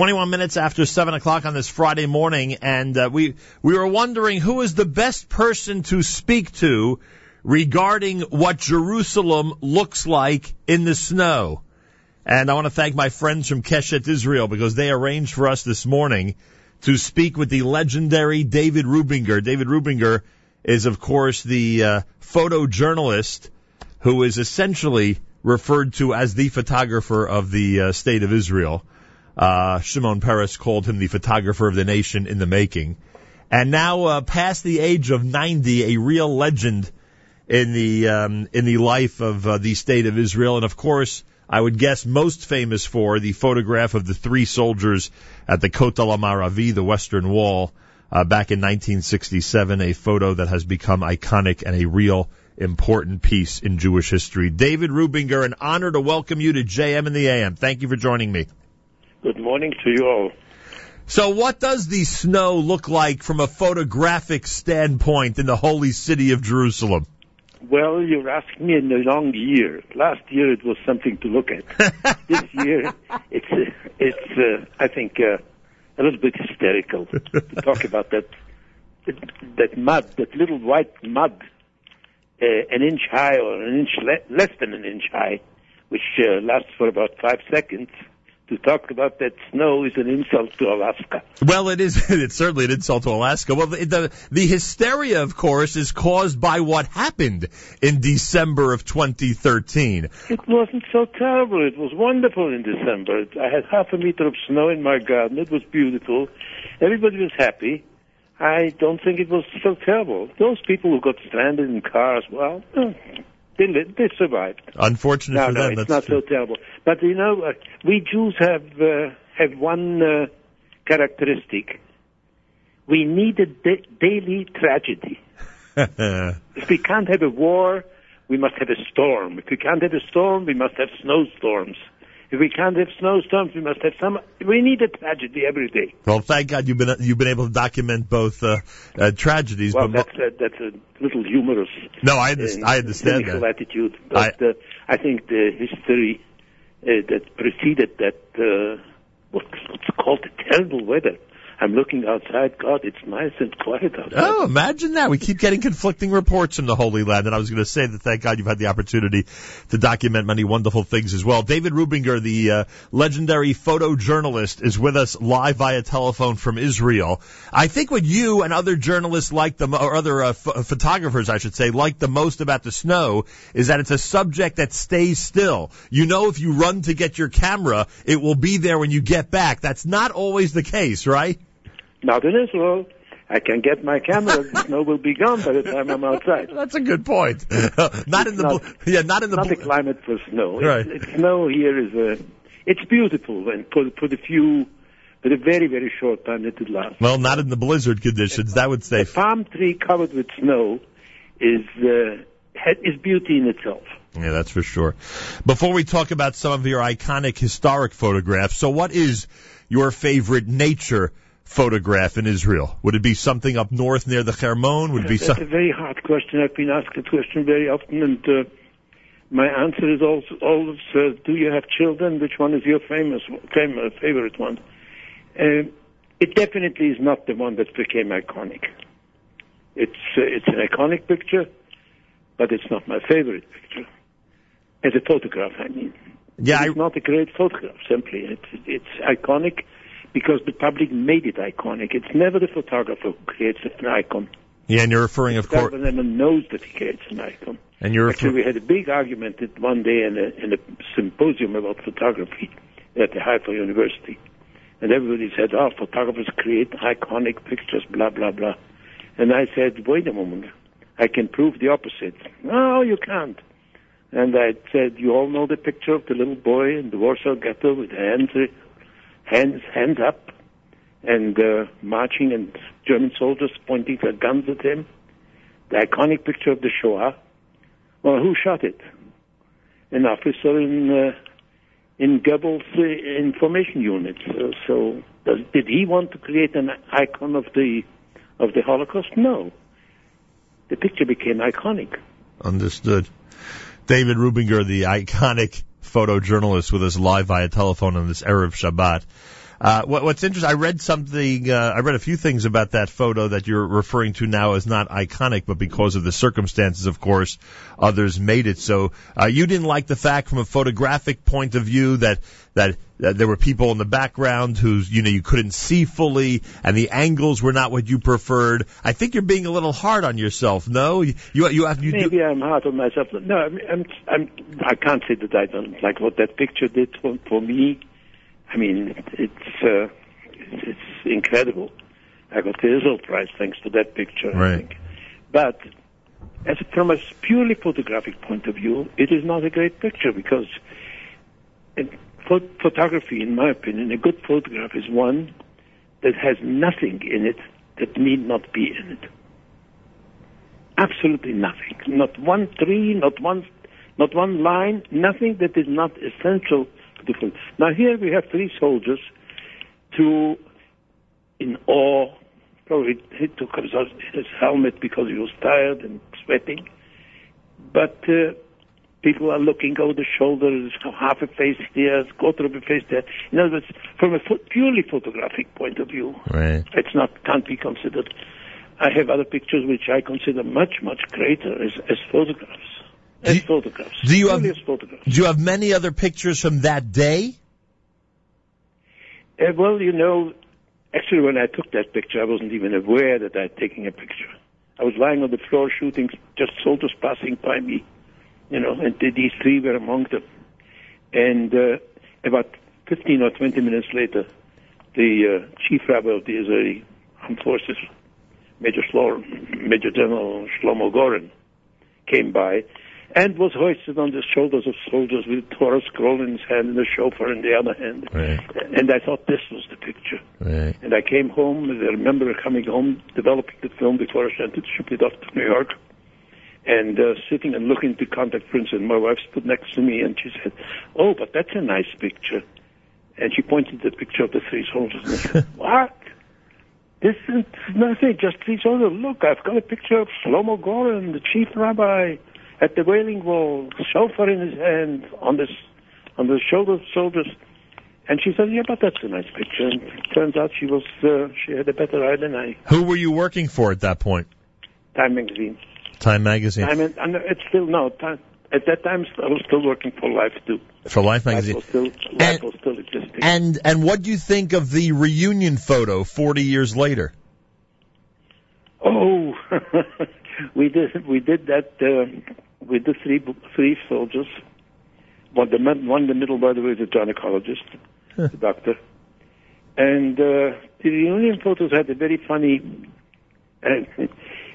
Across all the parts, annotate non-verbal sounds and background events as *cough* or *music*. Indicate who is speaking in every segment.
Speaker 1: 21 minutes after 7 o'clock on this Friday morning, and uh, we, we were wondering who is the best person to speak to regarding what Jerusalem looks like in the snow. And I want to thank my friends from Keshet Israel because they arranged for us this morning to speak with the legendary David Rubinger. David Rubinger is, of course, the uh, photojournalist who is essentially referred to as the photographer of the uh, state of Israel. Uh, Shimon Peres called him the photographer of the nation in the making. And now, uh, past the age of 90, a real legend in the, um, in the life of uh, the state of Israel. And of course, I would guess most famous for the photograph of the three soldiers at the Kotel Maravi, the Western Wall, uh, back in 1967, a photo that has become iconic and a real important piece in Jewish history. David Rubinger, an honor to welcome you to JM in the AM. Thank you for joining me.
Speaker 2: Good morning to you all.
Speaker 1: So what does the snow look like from a photographic standpoint in the holy city of Jerusalem?
Speaker 2: Well, you're asking me in a long year. Last year it was something to look at. *laughs* this year it's uh, it's uh, I think uh, a little bit hysterical to talk about that that mud, that little white mud uh, an inch high or an inch le- less than an inch high, which uh, lasts for about five seconds. To talk about that snow is an insult to Alaska.
Speaker 1: Well, it is. *laughs* It's certainly an insult to Alaska. Well, the, the the hysteria, of course, is caused by what happened in December of 2013.
Speaker 2: It wasn't so terrible. It was wonderful in December. I had half a meter of snow in my garden. It was beautiful. Everybody was happy. I don't think it was so terrible. Those people who got stranded in cars, well, eh, they they survived.
Speaker 1: Unfortunate
Speaker 2: no,
Speaker 1: for
Speaker 2: no,
Speaker 1: them.
Speaker 2: it's
Speaker 1: that's
Speaker 2: not
Speaker 1: true.
Speaker 2: so terrible. But you know, uh, we Jews have uh, have one uh, characteristic. We need a da- daily tragedy. *laughs* if we can't have a war, we must have a storm. If we can't have a storm, we must have snowstorms. If we can't have snowstorms, we must have some. We need a tragedy every day.
Speaker 1: well, thank God you've been you've been able to document both uh, uh, tragedies.
Speaker 2: Well,
Speaker 1: but
Speaker 2: that's a, that's a little humorous.
Speaker 1: no, I understand.
Speaker 2: uh,
Speaker 1: I understand that.
Speaker 2: attitude, but I, uh, I think the history uh, that preceded that uh, what's, what's called the terrible weather. I'm looking outside. God, it's nice and quiet outside.
Speaker 1: Oh, imagine that. We keep getting conflicting reports from the Holy Land, and I was going to say that thank God you've had the opportunity to document many wonderful things as well. David Rubinger, the uh, legendary photojournalist, is with us live via telephone from Israel. I think what you and other journalists like the, or other uh, ph- photographers, I should say, like the most about the snow is that it's a subject that stays still. You know, if you run to get your camera, it will be there when you get back. That's not always the case, right?
Speaker 2: Not in Israel. I can get my camera. *laughs* the snow will be gone by the time I'm outside.
Speaker 1: That's a good point. *laughs* not in the
Speaker 2: not-
Speaker 1: bl- yeah, not in the
Speaker 2: Not
Speaker 1: bl-
Speaker 2: the climate for snow.
Speaker 1: Right.
Speaker 2: It's, snow here is a. It's beautiful and for for the few, for a very very short time that it lasts.
Speaker 1: well, not in the blizzard conditions. That would stay.
Speaker 2: A palm tree covered with snow is uh, is beauty in itself.
Speaker 1: Yeah, that's for sure. Before we talk about some of your iconic historic photographs, so what is your favorite nature photograph in Israel? Would it be something up north near the Hermon? Would it be
Speaker 2: That's a very hard question. I've been asked that question very often, and uh, my answer is also always: uh, Do you have children? Which one is your famous, famous favorite one? Uh, it definitely is not the one that became iconic. It's uh, it's an iconic picture, but it's not my favorite picture. As a photograph, I mean.
Speaker 1: Yeah,
Speaker 2: it's
Speaker 1: I,
Speaker 2: not a great photograph. Simply, it's it's iconic because the public made it iconic. It's never the photographer who creates an icon.
Speaker 1: yeah, and you're referring, of course,
Speaker 2: Governor knows that he creates an icon.
Speaker 1: and you're
Speaker 2: Actually,
Speaker 1: referring.
Speaker 2: we had a big argument one day in a, in a symposium about photography at the Haifa University. And everybody said, oh, photographers create iconic pictures, blah, blah, blah. And I said, wait a moment. I can prove the opposite. No, you can't. And I said, you all know the picture of the little boy in the Warsaw Ghetto with the hands, hands, hands up and uh, marching and German soldiers pointing their guns at him. The iconic picture of the Shoah. Well, who shot it? An officer in uh, in Goebbels' uh, information unit. So, so does, did he want to create an icon of the of the Holocaust? No. The picture became iconic.
Speaker 1: Understood. David Rubinger, the iconic photojournalist with us live via telephone on this Erev Shabbat. Uh, what, what's interesting, I read something, uh, I read a few things about that photo that you're referring to now as not iconic, but because of the circumstances, of course, others made it so. Uh, you didn't like the fact from a photographic point of view that, that, that there were people in the background whose, you know, you couldn't see fully and the angles were not what you preferred. I think you're being a little hard on yourself, no? You, you, you have, you
Speaker 2: Maybe
Speaker 1: do,
Speaker 2: I'm hard on myself. No, I'm, I'm, I'm, I can't say that I don't like what that picture did for, for me. I mean, it's, uh, it's, it's incredible. I got the Israel Prize thanks to that picture,
Speaker 1: Right.
Speaker 2: I think. But as from a purely photographic point of view, it is not a great picture because in photography, in my opinion, a good photograph is one that has nothing in it that need not be in it. Absolutely nothing. Not one tree, not one, not one line, nothing that is not essential film. Now here we have three soldiers, two in awe. Probably he took his, his helmet because he was tired and sweating. But uh, people are looking over the shoulder. There's half a face there, quarter of a face there. In other words, from a purely photographic point of view,
Speaker 1: right.
Speaker 2: it's not can't be considered. I have other pictures which I consider much much greater as, as photographs.
Speaker 1: Do you-
Speaker 2: photographs.
Speaker 1: do you have-
Speaker 2: photographs?
Speaker 1: Do you have many other pictures from that day?
Speaker 2: Uh, well, you know, actually, when I took that picture, I wasn't even aware that I'd taken a picture. I was lying on the floor shooting, just soldiers passing by me, you know, and these three were among them. And uh, about 15 or 20 minutes later, the uh, chief rabbi of the Israeli Armed Forces, Major, Shlo- Major General Shlomo Goren, came by and was hoisted on the shoulders of soldiers with a Torah scroll in his hand and a shofar in the other hand.
Speaker 1: Right.
Speaker 2: And I thought this was the picture.
Speaker 1: Right.
Speaker 2: And I came home, and I remember coming home, developing the film before I sent it, shipped it off to New York, and uh, sitting and looking at the contact prints, and my wife stood next to me, and she said, oh, but that's a nice picture. And she pointed to the picture of the three soldiers, and I said, *laughs* what? This is nothing, just three soldiers. Look, I've got a picture of Shlomo Goren, the chief rabbi, at the Wailing Wall, shofar in his hand, on the on the shoulders of soldiers. And she said, "Yeah, but that's a nice picture." And it turns out she was uh, she had a better eye than I.
Speaker 1: Who were you working for at that point?
Speaker 2: Time magazine.
Speaker 1: Time Magazine.
Speaker 2: Time and, and it's still no time. At that time, I was still working for Life too.
Speaker 1: for Life
Speaker 2: Life
Speaker 1: Magazine.
Speaker 2: was still Life
Speaker 1: And-
Speaker 2: was still existing.
Speaker 1: And and what do you think of the reunion photo 40 years later?
Speaker 2: oh, *laughs* we did we did that uh, with the three three soldiers. One the mid- one in the middle, by the way, is a gynecologist, the doctor. And uh, the reunion photos had a very funny. Uh,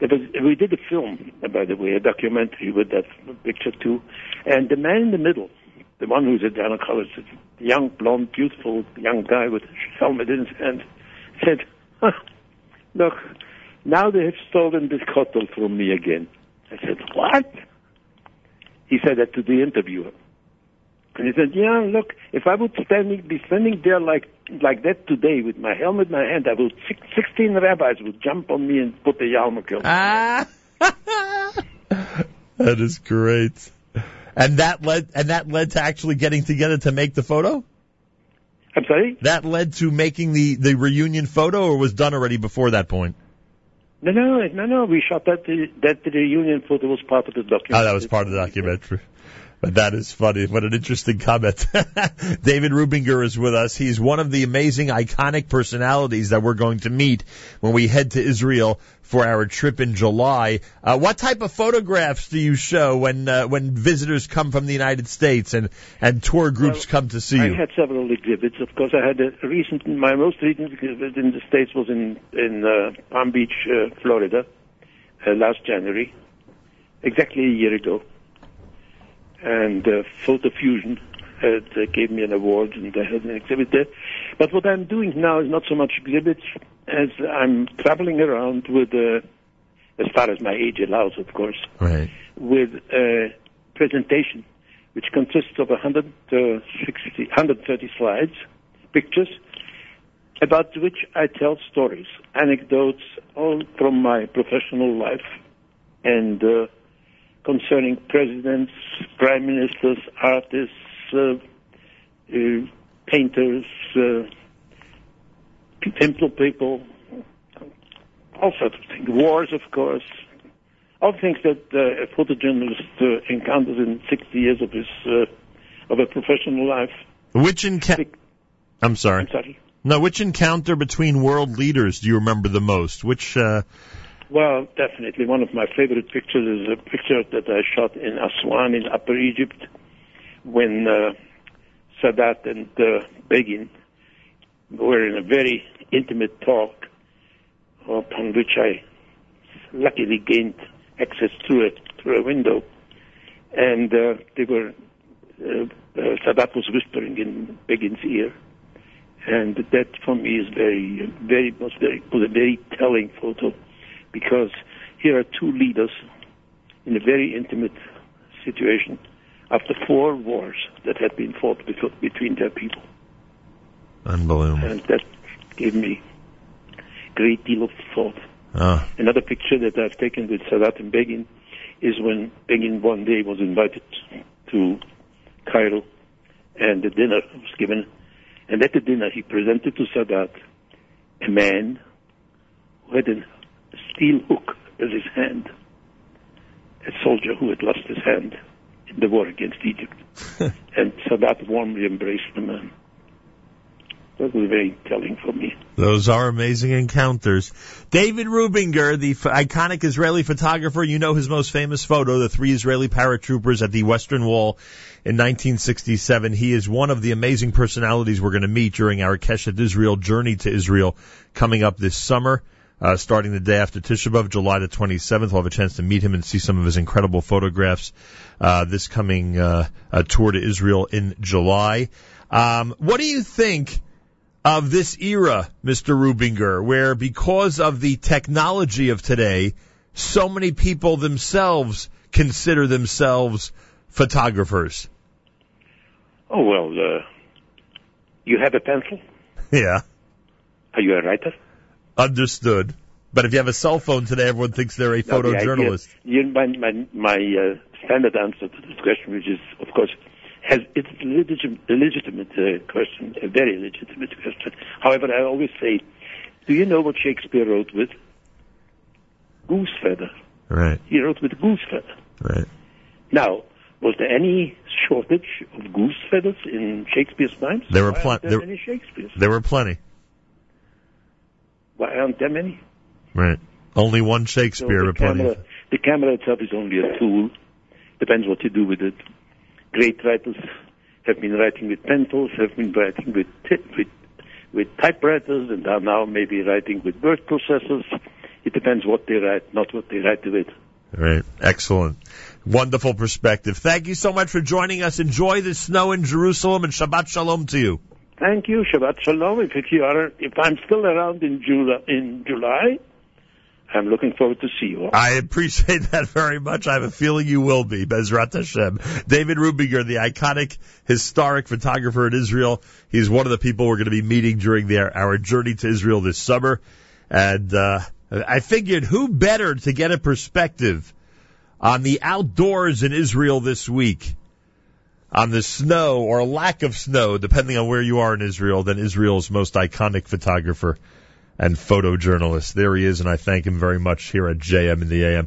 Speaker 2: was, we did a film, by the way, a documentary with that picture too. And the man in the middle, the one who's a gynecologist, the young, blonde, beautiful young guy with a helmet in his hand, said, huh, "Look, now they have stolen this kotel from me again." I said, "What?" He said that to the interviewer. And he said, "Yeah, look, if I would standing, be standing there like like that today with my helmet in my hand, I would six, sixteen rabbis would jump on me and put the yarmulke on. me."
Speaker 1: Ah, *laughs* that is great. And that led and that led to actually getting together to make the photo.
Speaker 2: I'm sorry?
Speaker 1: That led to making the the reunion photo, or was done already before that point.
Speaker 2: No, no, no, no. No. We shot that. That the reunion photo was part of the documentary.
Speaker 1: Oh, that was part of the documentary. But that is funny. What an interesting comment. *laughs* David Rubinger is with us. He's one of the amazing, iconic personalities that we're going to meet when we head to Israel for our trip in July. Uh, what type of photographs do you show when uh, when visitors come from the United States and and tour groups
Speaker 2: Well,
Speaker 1: come to see
Speaker 2: I
Speaker 1: you?
Speaker 2: I had several exhibits. Of course, I had a recent. My most recent exhibit in the states was in in uh, Palm Beach, uh, Florida, uh, last January, exactly a year ago. And uh, Photo Fusion had, uh, gave me an award, and I had an exhibit there. But what I'm doing now is not so much exhibits as I'm traveling around with, uh, as far as my age allows, of course
Speaker 1: Right.
Speaker 2: with a presentation which consists of 160, 130 slides, pictures, about which I tell stories, anecdotes, all from my professional life, and uh, concerning presidents, prime ministers, artists, uh, uh, painters, uh, simple people, all sorts of things. Wars, of course, all things that uh, a photojournalist uh, encounters in 60 years of his uh, of a professional life.
Speaker 1: Which encounter? I'm sorry.
Speaker 2: I'm sorry.
Speaker 1: No, which encounter between world leaders do you remember the most? Which? Uh...
Speaker 2: Well, definitely. One of my favorite pictures is a picture that I shot in Aswan in Upper Egypt when uh, Sadat and uh, Begin were in a very intimate talk upon which I luckily gained access through a through a window, and uh, they were uh, uh, Sadat was whispering in Begin's ear, and that for me is very very was very was a very telling photo, because here are two leaders in a very intimate situation after four wars that had been fought between their people.
Speaker 1: Unbelievable.
Speaker 2: And that gave me a great deal of thought.
Speaker 1: Ah.
Speaker 2: Another picture that I've taken with Sadat and Begin is when Begin one day was invited to Cairo and the dinner was given. And at the dinner he presented to Sadat a man who had a steel hook as his hand, a soldier who had lost his hand in the war against Egypt. *laughs* and Sadat warmly embraced the man. That was very telling for me.
Speaker 1: Those are amazing encounters. David Rubinger, the f- iconic Israeli photographer, you know his most famous photo, the three Israeli paratroopers at the Western Wall in 1967. He is one of the amazing personalities we're going to meet during our Keshet Israel journey to Israel coming up this summer. Uh, starting the day after Tisha B'Av, July the 27th. We'll have a chance to meet him and see some of his incredible photographs uh, this coming uh, tour to Israel in July. Um, what do you think of this era, Mr. Rubinger, where because of the technology of today, so many people themselves consider themselves photographers?
Speaker 2: Oh, well, uh, you have a pencil? *laughs*
Speaker 1: Yeah.
Speaker 2: Are you a writer?
Speaker 1: Understood. But if you have a cell phone today, everyone thinks they're a
Speaker 2: No, the
Speaker 1: photojournalist.
Speaker 2: idea- you, my my, my uh, standard answer to this question, which is, of course, has it's a legitimate, legitimate uh, question, a very legitimate question. However, I always say, do you know what Shakespeare wrote with? Goose feather.
Speaker 1: Right,
Speaker 2: He wrote with goose feather.
Speaker 1: right.
Speaker 2: Now, was there any shortage of goose feathers in Shakespeare's times?
Speaker 1: There were
Speaker 2: Why there,
Speaker 1: there- There were plenty.
Speaker 2: Why aren't there many?
Speaker 1: Right. Only one
Speaker 2: So
Speaker 1: Shakespeare,
Speaker 2: the
Speaker 1: but plenty.
Speaker 2: camera, the camera itself is only a tool. Depends what you do with it. Great writers have been writing with pencils, have been writing with with with typewriters, and are now maybe writing with word processors. It depends what they write, not what they write with it.
Speaker 1: Right. Excellent. Wonderful perspective. Thank you so much for joining us. Enjoy the snow in Jerusalem and Shabbat Shalom to you.
Speaker 2: Thank you, Shabbat Shalom. If, you are, if I'm still around in July, in July, I'm looking forward to see you all.
Speaker 1: I appreciate *laughs* that very much. I have a feeling you will be, Bezrat Hashem. David Rubinger, the iconic historic photographer in Israel. He's one of the people we're going to be meeting during our journey to Israel this summer. And, uh, I figured who better to get a perspective on the outdoors in Israel this week, on the snow or lack of snow, depending on where you are in Israel, than Israel's most iconic photographer and photojournalist. There he is, and I thank him very much here at JM in the AM.